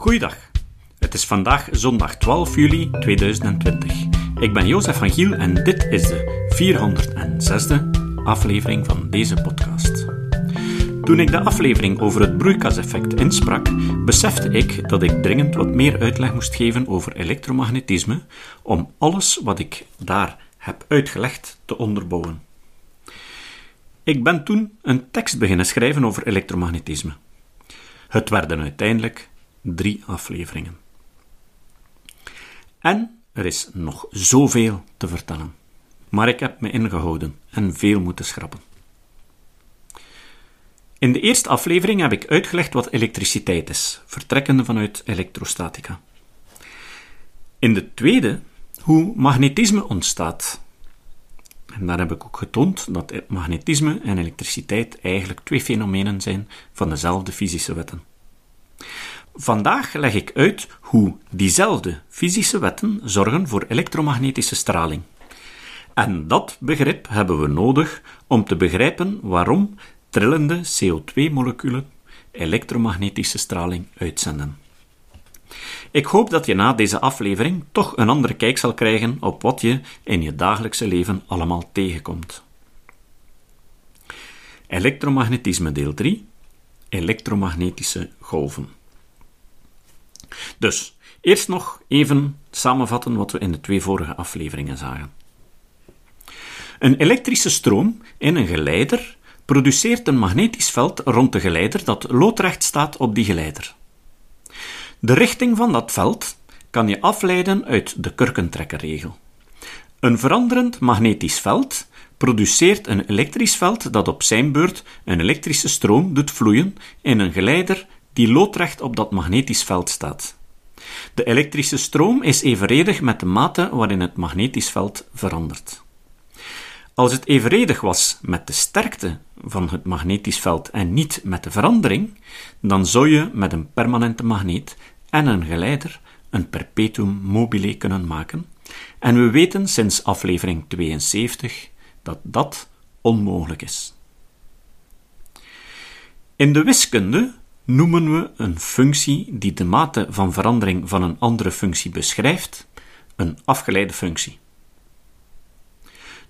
Goeiedag. Het is vandaag zondag 12 juli 2020. Ik ben Jozef van Giel en dit is de 406e aflevering van deze podcast. Toen ik de aflevering over het broeikaseffect insprak, besefte ik dat ik dringend wat meer uitleg moest geven over elektromagnetisme om alles wat ik daar heb uitgelegd te onderbouwen. Ik ben toen een tekst beginnen schrijven over elektromagnetisme. Het werden uiteindelijk drie afleveringen. En er is nog zoveel te vertellen. Maar ik heb me ingehouden en veel moeten schrappen. In de eerste aflevering heb ik uitgelegd wat elektriciteit is, vertrekkende vanuit elektrostatica. In de tweede hoe magnetisme ontstaat. En daar heb ik ook getoond dat magnetisme en elektriciteit eigenlijk twee fenomenen zijn van dezelfde fysische wetten. Vandaag leg ik uit hoe diezelfde fysische wetten zorgen voor elektromagnetische straling. En dat begrip hebben we nodig om te begrijpen waarom trillende CO2-moleculen elektromagnetische straling uitzenden. Ik hoop dat je na deze aflevering toch een andere kijk zal krijgen op wat je in je dagelijkse leven allemaal tegenkomt. Elektromagnetisme deel 3 Elektromagnetische golven. Dus, eerst nog even samenvatten wat we in de twee vorige afleveringen zagen. Een elektrische stroom in een geleider produceert een magnetisch veld rond de geleider dat loodrecht staat op die geleider. De richting van dat veld kan je afleiden uit de kurkentrekkerregel. Een veranderend magnetisch veld produceert een elektrisch veld dat op zijn beurt een elektrische stroom doet vloeien in een geleider die loodrecht op dat magnetisch veld staat. De elektrische stroom is evenredig met de mate waarin het magnetisch veld verandert. Als het evenredig was met de sterkte van het magnetisch veld en niet met de verandering, dan zou je met een permanente magneet en een geleider een perpetuum mobile kunnen maken. En we weten sinds aflevering 72 dat dat onmogelijk is. In de wiskunde noemen we een functie die de mate van verandering van een andere functie beschrijft, een afgeleide functie.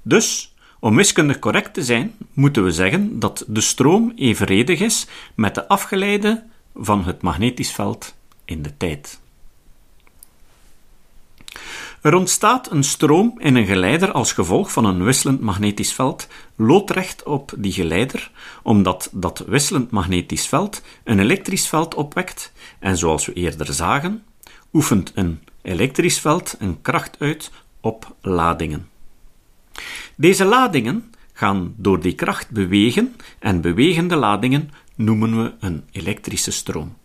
Dus, om wiskundig correct te zijn, moeten we zeggen dat de stroom evenredig is met de afgeleide van het magnetisch veld in de tijd. Er ontstaat een stroom in een geleider als gevolg van een wisselend magnetisch veld loodrecht op die geleider, omdat dat wisselend magnetisch veld een elektrisch veld opwekt en zoals we eerder zagen, oefent een elektrisch veld een kracht uit op ladingen. Deze ladingen gaan door die kracht bewegen en bewegende ladingen noemen we een elektrische stroom.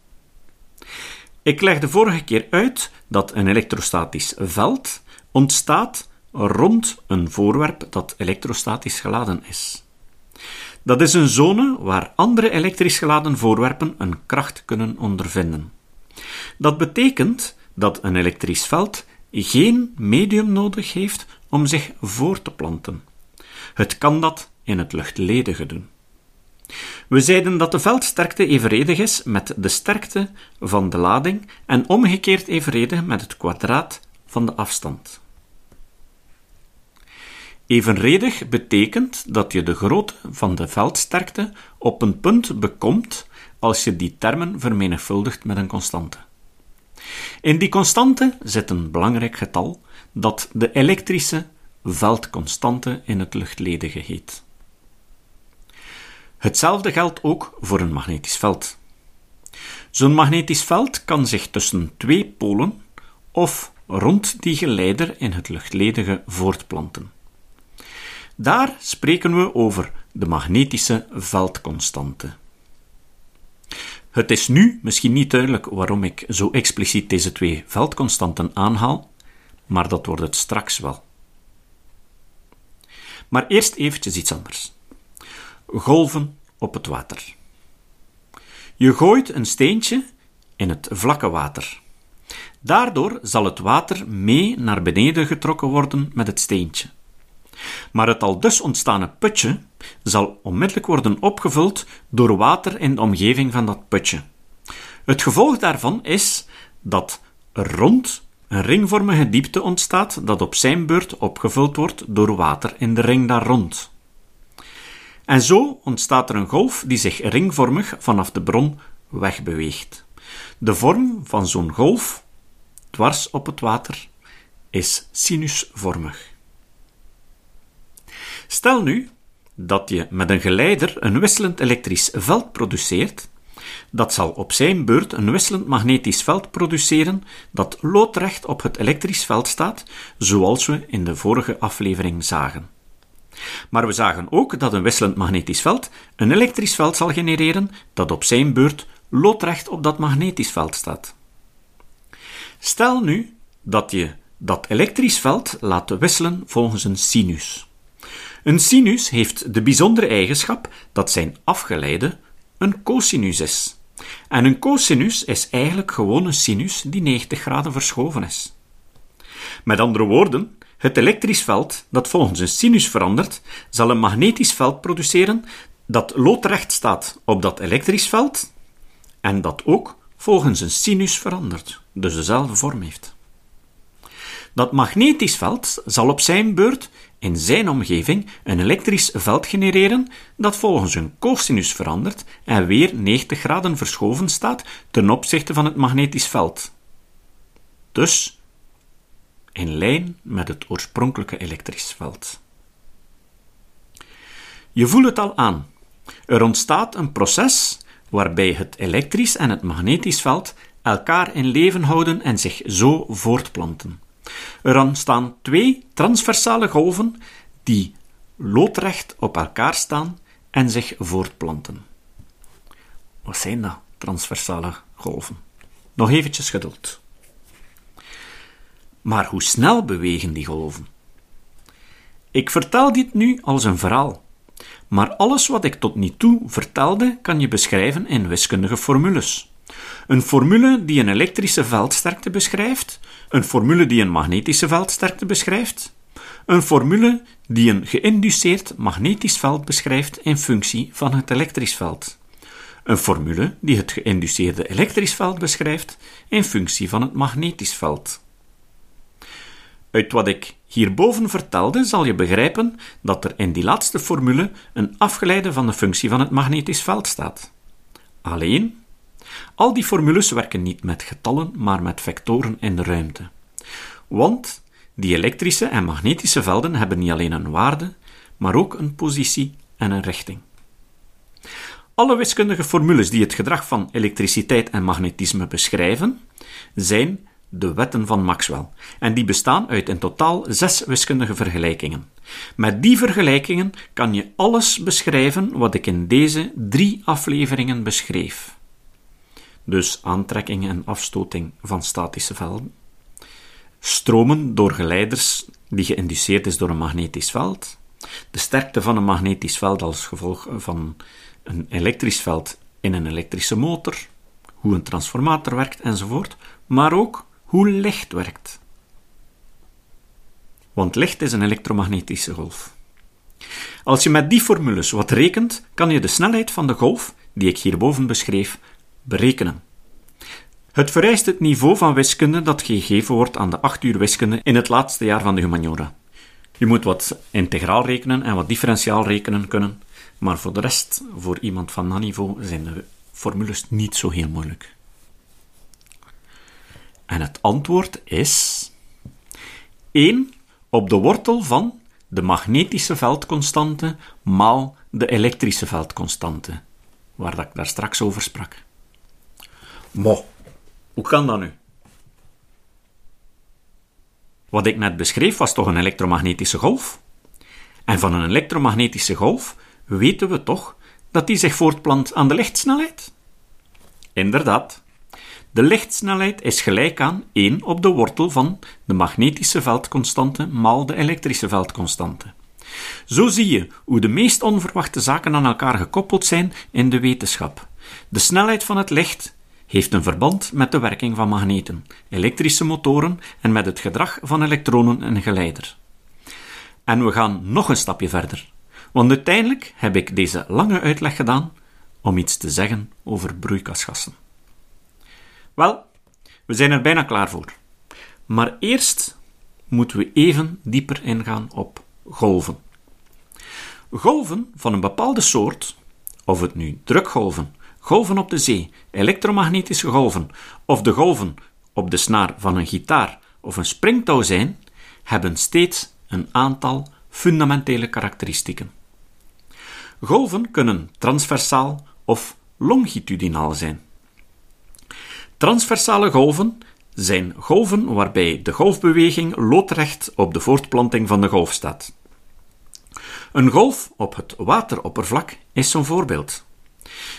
Ik legde vorige keer uit dat een elektrostatisch veld ontstaat rond een voorwerp dat elektrostatisch geladen is. Dat is een zone waar andere elektrisch geladen voorwerpen een kracht kunnen ondervinden. Dat betekent dat een elektrisch veld geen medium nodig heeft om zich voor te planten. Het kan dat in het luchtledige doen. We zeiden dat de veldsterkte evenredig is met de sterkte van de lading en omgekeerd evenredig met het kwadraat van de afstand. Evenredig betekent dat je de grootte van de veldsterkte op een punt bekomt als je die termen vermenigvuldigt met een constante. In die constante zit een belangrijk getal dat de elektrische veldconstante in het luchtledige heet. Hetzelfde geldt ook voor een magnetisch veld. Zo'n magnetisch veld kan zich tussen twee polen of rond die geleider in het luchtledige voortplanten. Daar spreken we over de magnetische veldconstante. Het is nu misschien niet duidelijk waarom ik zo expliciet deze twee veldconstanten aanhaal, maar dat wordt het straks wel. Maar eerst eventjes iets anders golven op het water. Je gooit een steentje in het vlakke water. Daardoor zal het water mee naar beneden getrokken worden met het steentje. Maar het al dus ontstane putje zal onmiddellijk worden opgevuld door water in de omgeving van dat putje. Het gevolg daarvan is dat rond een ringvormige diepte ontstaat dat op zijn beurt opgevuld wordt door water in de ring daar rond. En zo ontstaat er een golf die zich ringvormig vanaf de bron wegbeweegt. De vorm van zo'n golf, dwars op het water, is sinusvormig. Stel nu dat je met een geleider een wisselend elektrisch veld produceert, dat zal op zijn beurt een wisselend magnetisch veld produceren dat loodrecht op het elektrisch veld staat, zoals we in de vorige aflevering zagen. Maar we zagen ook dat een wisselend magnetisch veld een elektrisch veld zal genereren dat op zijn beurt loodrecht op dat magnetisch veld staat. Stel nu dat je dat elektrisch veld laat wisselen volgens een sinus. Een sinus heeft de bijzondere eigenschap dat zijn afgeleide een cosinus is. En een cosinus is eigenlijk gewoon een sinus die 90 graden verschoven is. Met andere woorden, het elektrisch veld dat volgens een sinus verandert, zal een magnetisch veld produceren dat loodrecht staat op dat elektrisch veld en dat ook volgens een sinus verandert, dus dezelfde vorm heeft. Dat magnetisch veld zal op zijn beurt in zijn omgeving een elektrisch veld genereren dat volgens een cosinus verandert en weer 90 graden verschoven staat ten opzichte van het magnetisch veld. Dus in lijn met het oorspronkelijke elektrisch veld. Je voelt het al aan. Er ontstaat een proces waarbij het elektrisch en het magnetisch veld elkaar in leven houden en zich zo voortplanten. Er ontstaan twee transversale golven die loodrecht op elkaar staan en zich voortplanten. Wat zijn dat, transversale golven? Nog eventjes geduld. Maar hoe snel bewegen die golven? Ik vertel dit nu als een verhaal, maar alles wat ik tot nu toe vertelde kan je beschrijven in wiskundige formules. Een formule die een elektrische veldsterkte beschrijft, een formule die een magnetische veldsterkte beschrijft, een formule die een geïnduceerd magnetisch veld beschrijft in functie van het elektrisch veld. Een formule die het geïnduceerde elektrisch veld beschrijft in functie van het magnetisch veld. Uit wat ik hierboven vertelde, zal je begrijpen dat er in die laatste formule een afgeleide van de functie van het magnetisch veld staat. Alleen, al die formules werken niet met getallen, maar met vectoren in de ruimte. Want die elektrische en magnetische velden hebben niet alleen een waarde, maar ook een positie en een richting. Alle wiskundige formules die het gedrag van elektriciteit en magnetisme beschrijven, zijn de wetten van Maxwell. En die bestaan uit in totaal zes wiskundige vergelijkingen. Met die vergelijkingen kan je alles beschrijven wat ik in deze drie afleveringen beschreef. Dus aantrekking en afstoting van statische velden. Stromen door geleiders die geïnduceerd is door een magnetisch veld. De sterkte van een magnetisch veld als gevolg van een elektrisch veld in een elektrische motor. Hoe een transformator werkt enzovoort. Maar ook hoe licht werkt. Want licht is een elektromagnetische golf. Als je met die formules wat rekent, kan je de snelheid van de golf, die ik hierboven beschreef, berekenen. Het vereist het niveau van wiskunde dat gegeven wordt aan de 8 uur wiskunde in het laatste jaar van de humaniora. Je moet wat integraal rekenen en wat differentiaal rekenen kunnen, maar voor de rest, voor iemand van dat niveau, zijn de formules niet zo heel moeilijk. En het antwoord is 1 op de wortel van de magnetische veldconstante maal de elektrische veldconstante, waar dat ik daar straks over sprak. Mo, hoe kan dat nu? Wat ik net beschreef was toch een elektromagnetische golf? En van een elektromagnetische golf weten we toch dat die zich voortplant aan de lichtsnelheid? Inderdaad. De lichtsnelheid is gelijk aan 1 op de wortel van de magnetische veldconstante maal de elektrische veldconstante. Zo zie je hoe de meest onverwachte zaken aan elkaar gekoppeld zijn in de wetenschap. De snelheid van het licht heeft een verband met de werking van magneten, elektrische motoren en met het gedrag van elektronen en geleider. En we gaan nog een stapje verder, want uiteindelijk heb ik deze lange uitleg gedaan om iets te zeggen over broeikasgassen. Wel, we zijn er bijna klaar voor. Maar eerst moeten we even dieper ingaan op golven. Golven van een bepaalde soort, of het nu drukgolven, golven op de zee, elektromagnetische golven of de golven op de snaar van een gitaar of een springtouw zijn, hebben steeds een aantal fundamentele karakteristieken. Golven kunnen transversaal of longitudinaal zijn. Transversale golven zijn golven waarbij de golfbeweging loodrecht op de voortplanting van de golf staat. Een golf op het wateroppervlak is zo'n voorbeeld.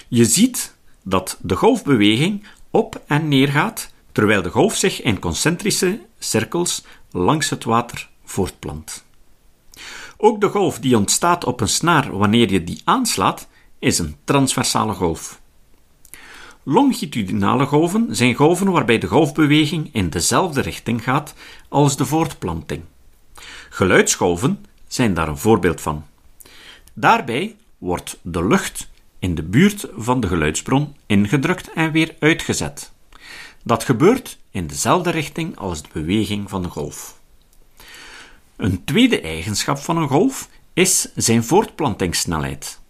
Je ziet dat de golfbeweging op en neer gaat, terwijl de golf zich in concentrische cirkels langs het water voortplant. Ook de golf die ontstaat op een snaar wanneer je die aanslaat, is een transversale golf. Longitudinale golven zijn golven waarbij de golfbeweging in dezelfde richting gaat als de voortplanting. Geluidsgolven zijn daar een voorbeeld van. Daarbij wordt de lucht in de buurt van de geluidsbron ingedrukt en weer uitgezet. Dat gebeurt in dezelfde richting als de beweging van de golf. Een tweede eigenschap van een golf is zijn voortplantingssnelheid.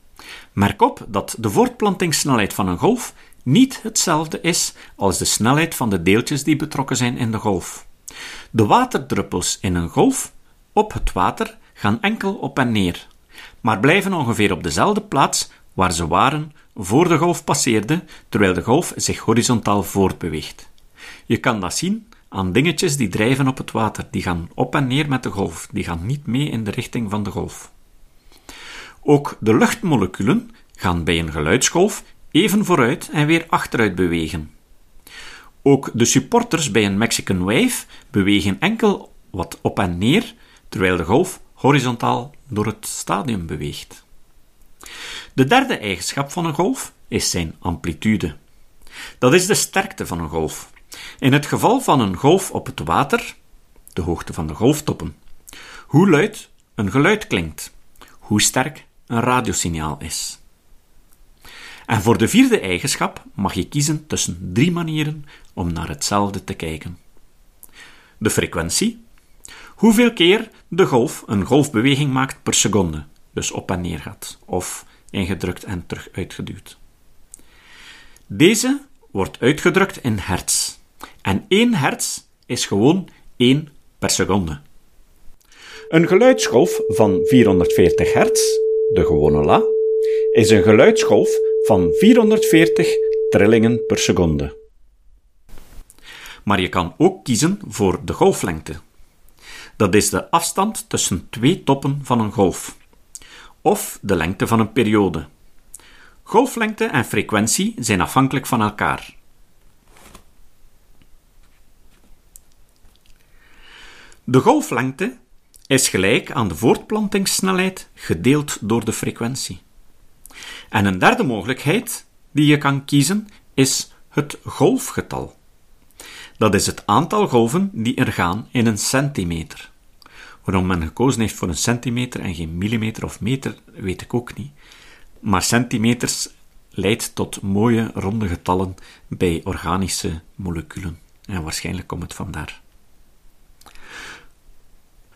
Merk op dat de voortplantingssnelheid van een golf niet hetzelfde is als de snelheid van de deeltjes die betrokken zijn in de golf. De waterdruppels in een golf op het water gaan enkel op en neer, maar blijven ongeveer op dezelfde plaats waar ze waren voor de golf passeerde, terwijl de golf zich horizontaal voortbeweegt. Je kan dat zien aan dingetjes die drijven op het water, die gaan op en neer met de golf, die gaan niet mee in de richting van de golf. Ook de luchtmoleculen gaan bij een geluidsgolf even vooruit en weer achteruit bewegen. Ook de supporters bij een Mexican Wave bewegen enkel wat op en neer, terwijl de golf horizontaal door het stadium beweegt. De derde eigenschap van een golf is zijn amplitude. Dat is de sterkte van een golf. In het geval van een golf op het water, de hoogte van de golftoppen. Hoe luid een geluid klinkt, hoe sterk een radiosignaal is. En voor de vierde eigenschap mag je kiezen tussen drie manieren om naar hetzelfde te kijken. De frequentie, hoeveel keer de golf een golfbeweging maakt per seconde, dus op en neer gaat, of ingedrukt en terug uitgeduwd. Deze wordt uitgedrukt in hertz. En 1 hertz is gewoon 1 per seconde. Een geluidsgolf van 440 hertz, de gewone La, is een geluidsgolf van 440 trillingen per seconde. Maar je kan ook kiezen voor de golflengte. Dat is de afstand tussen twee toppen van een golf, of de lengte van een periode. Golflengte en frequentie zijn afhankelijk van elkaar. De golflengte is gelijk aan de voortplantingssnelheid gedeeld door de frequentie. En een derde mogelijkheid die je kan kiezen is het golfgetal. Dat is het aantal golven die er gaan in een centimeter. Waarom men gekozen heeft voor een centimeter en geen millimeter of meter, weet ik ook niet. Maar centimeters leidt tot mooie ronde getallen bij organische moleculen. En waarschijnlijk komt het vandaar.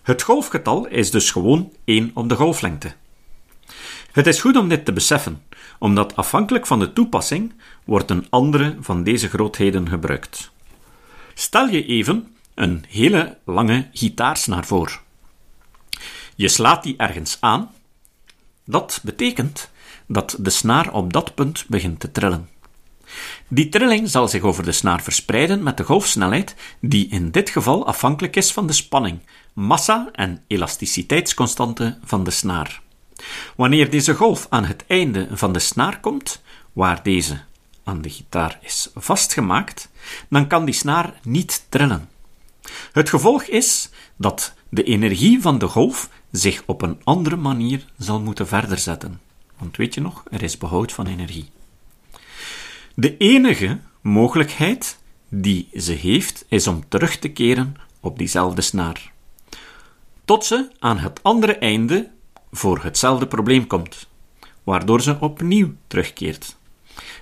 Het golfgetal is dus gewoon 1 op de golflengte. Het is goed om dit te beseffen, omdat afhankelijk van de toepassing wordt een andere van deze grootheden gebruikt. Stel je even een hele lange gitaarsnaar voor. Je slaat die ergens aan. Dat betekent dat de snaar op dat punt begint te trillen. Die trilling zal zich over de snaar verspreiden met de golfsnelheid, die in dit geval afhankelijk is van de spanning, massa en elasticiteitsconstante van de snaar. Wanneer deze golf aan het einde van de snaar komt, waar deze aan de gitaar is vastgemaakt, dan kan die snaar niet trillen. Het gevolg is dat de energie van de golf zich op een andere manier zal moeten verder zetten. Want weet je nog, er is behoud van energie. De enige mogelijkheid die ze heeft, is om terug te keren op diezelfde snaar. Tot ze aan het andere einde voor hetzelfde probleem komt, waardoor ze opnieuw terugkeert.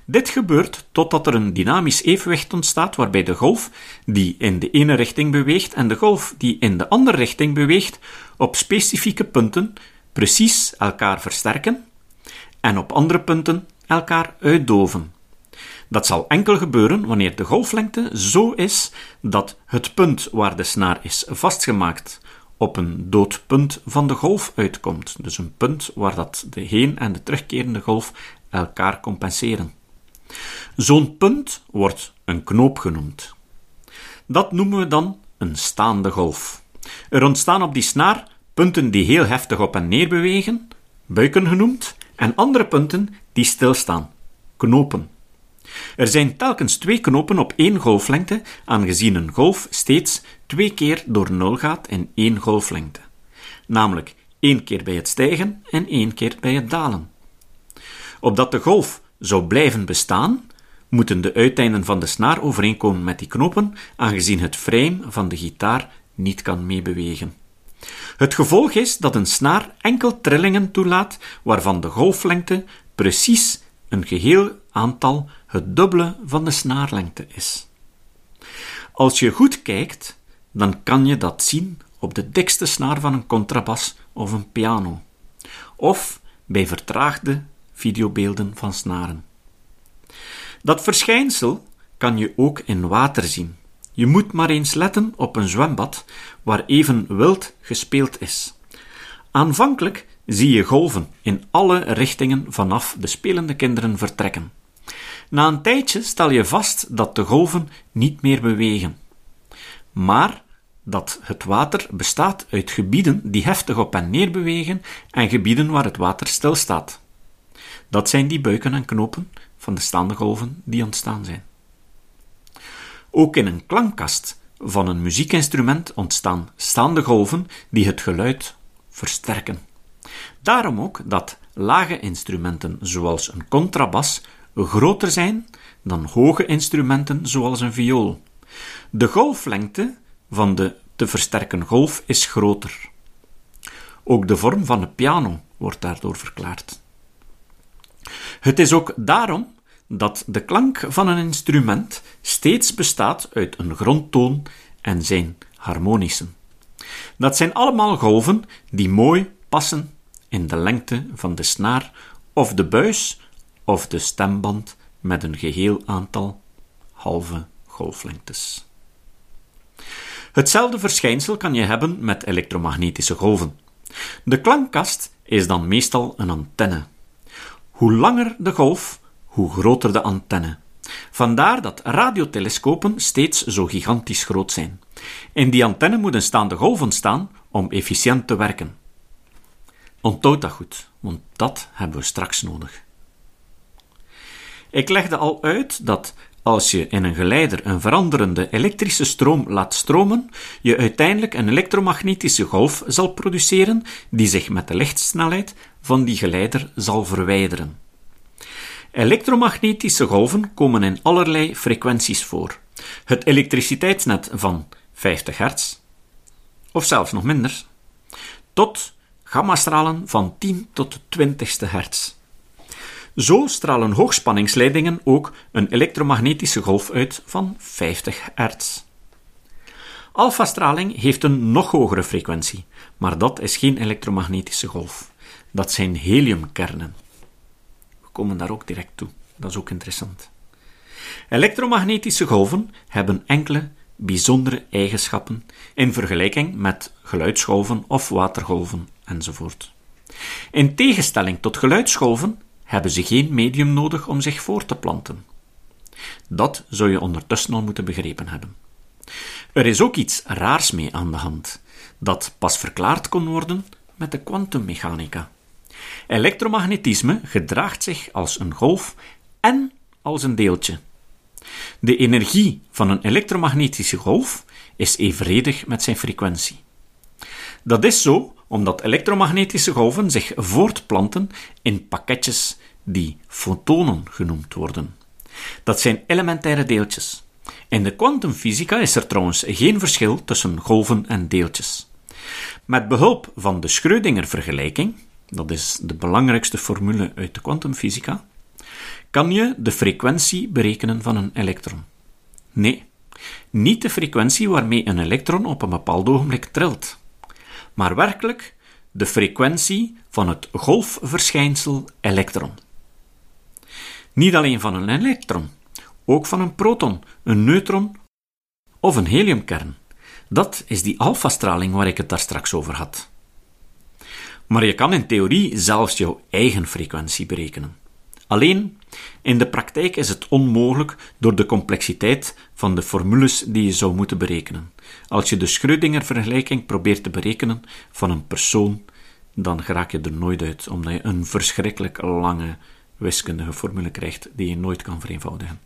Dit gebeurt totdat er een dynamisch evenwicht ontstaat waarbij de golf die in de ene richting beweegt en de golf die in de andere richting beweegt op specifieke punten precies elkaar versterken en op andere punten elkaar uitdoven. Dat zal enkel gebeuren wanneer de golflengte zo is dat het punt waar de snaar is vastgemaakt op een dood punt van de golf uitkomt. Dus een punt waar dat de heen- en de terugkerende golf elkaar compenseren. Zo'n punt wordt een knoop genoemd. Dat noemen we dan een staande golf. Er ontstaan op die snaar punten die heel heftig op en neer bewegen, buiken genoemd, en andere punten die stilstaan, knopen. Er zijn telkens twee knopen op één golflengte, aangezien een golf steeds twee keer door nul gaat in één golflengte. Namelijk één keer bij het stijgen en één keer bij het dalen. Opdat de golf zou blijven bestaan, moeten de uiteinden van de snaar overeenkomen met die knopen, aangezien het frame van de gitaar niet kan meebewegen. Het gevolg is dat een snaar enkel trillingen toelaat waarvan de golflengte precies een geheel aantal het dubbele van de snaarlengte is. Als je goed kijkt, dan kan je dat zien op de dikste snaar van een contrabas of een piano, of bij vertraagde videobeelden van snaren. Dat verschijnsel kan je ook in water zien. Je moet maar eens letten op een zwembad waar even wild gespeeld is. Aanvankelijk zie je golven in alle richtingen vanaf de spelende kinderen vertrekken. Na een tijdje stel je vast dat de golven niet meer bewegen, maar dat het water bestaat uit gebieden die heftig op en neer bewegen en gebieden waar het water stilstaat. Dat zijn die buiken en knopen van de staande golven die ontstaan zijn. Ook in een klankkast van een muziekinstrument ontstaan staande golven die het geluid versterken. Daarom ook dat lage instrumenten zoals een contrabas groter zijn dan hoge instrumenten zoals een viool. De golflengte van de te versterken golf is groter. Ook de vorm van de piano wordt daardoor verklaard. Het is ook daarom dat de klank van een instrument steeds bestaat uit een grondtoon en zijn harmonissen. Dat zijn allemaal golven die mooi passen in de lengte van de snaar of de buis of de stemband met een geheel aantal halve golflengtes. Hetzelfde verschijnsel kan je hebben met elektromagnetische golven. De klankkast is dan meestal een antenne. Hoe langer de golf, hoe groter de antenne. Vandaar dat radiotelescopen steeds zo gigantisch groot zijn. In die antenne moet een staande golf ontstaan om efficiënt te werken. Onthoud dat goed, want dat hebben we straks nodig. Ik legde al uit dat als je in een geleider een veranderende elektrische stroom laat stromen, je uiteindelijk een elektromagnetische golf zal produceren die zich met de lichtsnelheid van die geleider zal verwijderen. Elektromagnetische golven komen in allerlei frequenties voor. Het elektriciteitsnet van 50 hertz, of zelfs nog minder, tot gammastralen van 10 tot 20ste hertz. Zo stralen hoogspanningsleidingen ook een elektromagnetische golf uit van 50 hertz. Alpha-straling heeft een nog hogere frequentie, maar dat is geen elektromagnetische golf. Dat zijn heliumkernen. We komen daar ook direct toe. Dat is ook interessant. Elektromagnetische golven hebben enkele bijzondere eigenschappen in vergelijking met geluidsgolven of watergolven enzovoort. In tegenstelling tot geluidsgolven hebben ze geen medium nodig om zich voor te planten. Dat zou je ondertussen al moeten begrepen hebben. Er is ook iets raars mee aan de hand, dat pas verklaard kon worden met de kwantummechanica. Elektromagnetisme gedraagt zich als een golf en als een deeltje. De energie van een elektromagnetische golf is evenredig met zijn frequentie. Dat is zo omdat elektromagnetische golven zich voortplanten in pakketjes die fotonen genoemd worden. Dat zijn elementaire deeltjes. In de kwantumfysica is er trouwens geen verschil tussen golven en deeltjes. Met behulp van de Schrödinger-vergelijking, dat is de belangrijkste formule uit de kwantumfysica, kan je de frequentie berekenen van een elektron. Nee, niet de frequentie waarmee een elektron op een bepaald ogenblik trilt, maar werkelijk de frequentie van het golfverschijnsel elektron. Niet alleen van een elektron, ook van een proton, een neutron of een heliumkern. Dat is die alfastraling waar ik het daar straks over had. Maar je kan in theorie zelfs jouw eigen frequentie berekenen. Alleen, in de praktijk is het onmogelijk door de complexiteit van de formules die je zou moeten berekenen. Als je de Schrödinger-vergelijking probeert te berekenen van een persoon, dan raak je er nooit uit, omdat je een verschrikkelijk lange wiskundige formule krijgt die je nooit kan vereenvoudigen.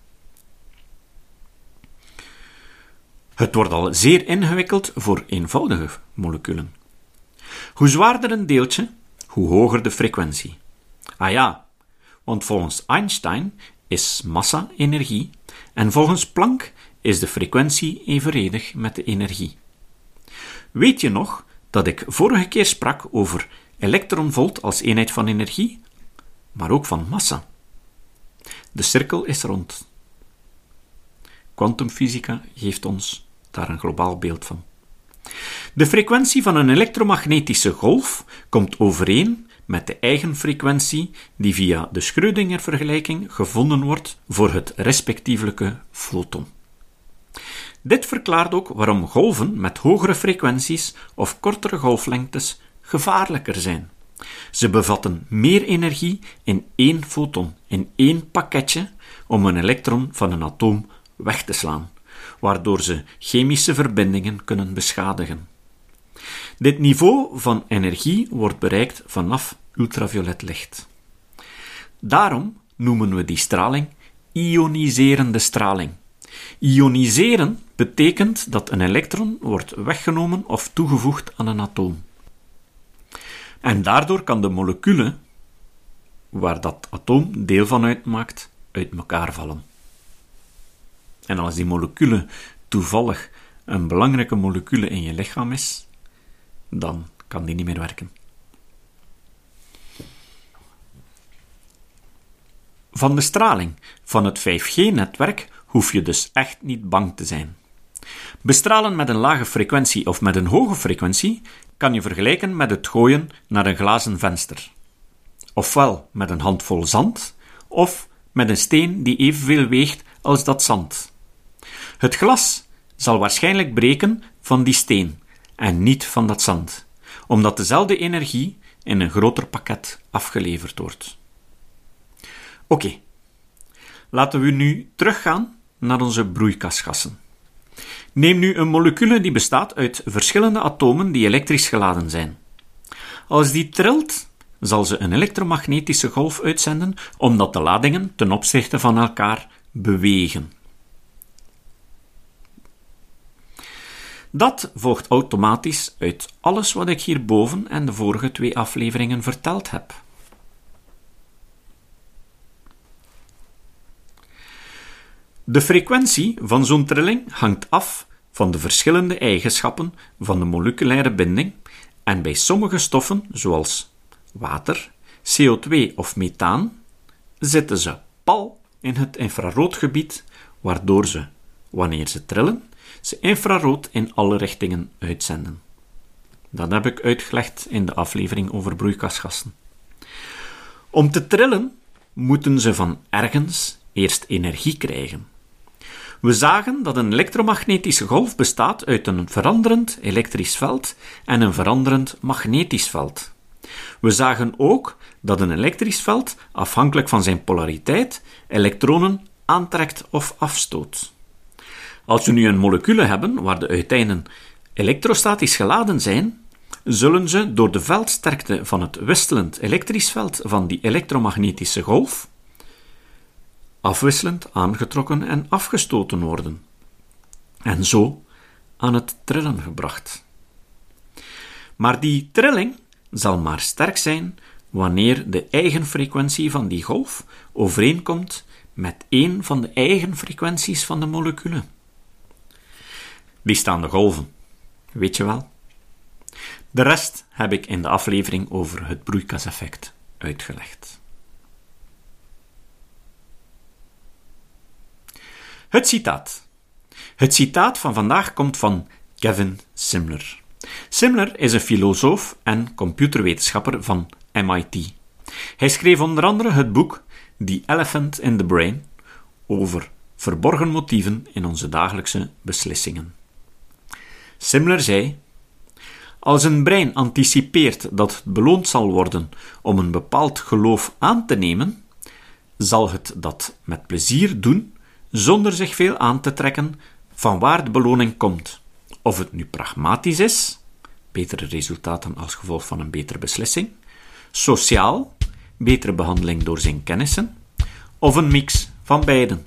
Het wordt al zeer ingewikkeld voor eenvoudige moleculen. Hoe zwaarder een deeltje, hoe hoger de frequentie. Ah ja, want volgens Einstein is massa energie en volgens Planck is de frequentie evenredig met de energie. Weet je nog dat ik vorige keer sprak over elektronvolt als eenheid van energie, maar ook van massa? De cirkel is rond. Quantumfysica geeft ons daar een globaal beeld van. De frequentie van een elektromagnetische golf komt overeen met de eigen frequentie die via de Schrödinger-vergelijking gevonden wordt voor het respectievelijke foton. Dit verklaart ook waarom golven met hogere frequenties of kortere golflengtes gevaarlijker zijn. Ze bevatten meer energie in één foton, in één pakketje, om een elektron van een atoom weg te slaan, waardoor ze chemische verbindingen kunnen beschadigen. Dit niveau van energie wordt bereikt vanaf ultraviolet licht. Daarom noemen we die straling ioniserende straling. Ioniseren betekent dat een elektron wordt weggenomen of toegevoegd aan een atoom. En daardoor kan de molecule, waar dat atoom deel van uitmaakt, uit elkaar vallen. En als die molecule toevallig een belangrijke molecule in je lichaam is, dan kan die niet meer werken. Van de straling van het 5G-netwerk hoef je dus echt niet bang te zijn. Bestralen met een lage frequentie of met een hoge frequentie kan je vergelijken met het gooien naar een glazen venster. Ofwel met een handvol zand, of met een steen die evenveel weegt als dat zand. Het glas zal waarschijnlijk breken van die steen en niet van dat zand, omdat dezelfde energie in een groter pakket afgeleverd wordt. Oké, laten we nu teruggaan naar onze broeikasgassen. Neem nu een molecule die bestaat uit verschillende atomen die elektrisch geladen zijn. Als die trilt, zal ze een elektromagnetische golf uitzenden omdat de ladingen ten opzichte van elkaar bewegen. Dat volgt automatisch uit alles wat ik hierboven en de vorige twee afleveringen verteld heb. De frequentie van zo'n trilling hangt af van de verschillende eigenschappen van de moleculaire binding en bij sommige stoffen, zoals water, CO2 of methaan, zitten ze pal in het infraroodgebied, waardoor ze, wanneer ze trillen, ze infrarood in alle richtingen uitzenden. Dat heb ik uitgelegd in de aflevering over broeikasgassen. Om te trillen moeten ze van ergens eerst energie krijgen. We zagen dat een elektromagnetische golf bestaat uit een veranderend elektrisch veld en een veranderend magnetisch veld. We zagen ook dat een elektrisch veld, afhankelijk van zijn polariteit, elektronen aantrekt of afstoot. Als we nu een molecule hebben waar de uiteinden elektrostatisch geladen zijn, zullen ze door de veldsterkte van het wisselend elektrisch veld van die elektromagnetische golf afwisselend aangetrokken en afgestoten worden, en zo aan het trillen gebracht. Maar die trilling zal maar sterk zijn wanneer de eigenfrequentie van die golf overeenkomt met een van de eigenfrequenties van de moleculen. Die staan de golven, weet je wel? De rest heb ik in de aflevering over het broeikaseffect uitgelegd. Het citaat. Het citaat van vandaag komt van Kevin Simler. Simler is een filosoof en computerwetenschapper van MIT. Hij schreef onder andere het boek The Elephant in the Brain over verborgen motieven in onze dagelijkse beslissingen. Simler zei: Als een brein anticipeert dat het beloond zal worden om een bepaald geloof aan te nemen, zal het dat met plezier doen zonder zich veel aan te trekken van waar de beloning komt. Of het nu pragmatisch is, betere resultaten als gevolg van een betere beslissing, sociaal, betere behandeling door zijn kennissen, of een mix van beiden.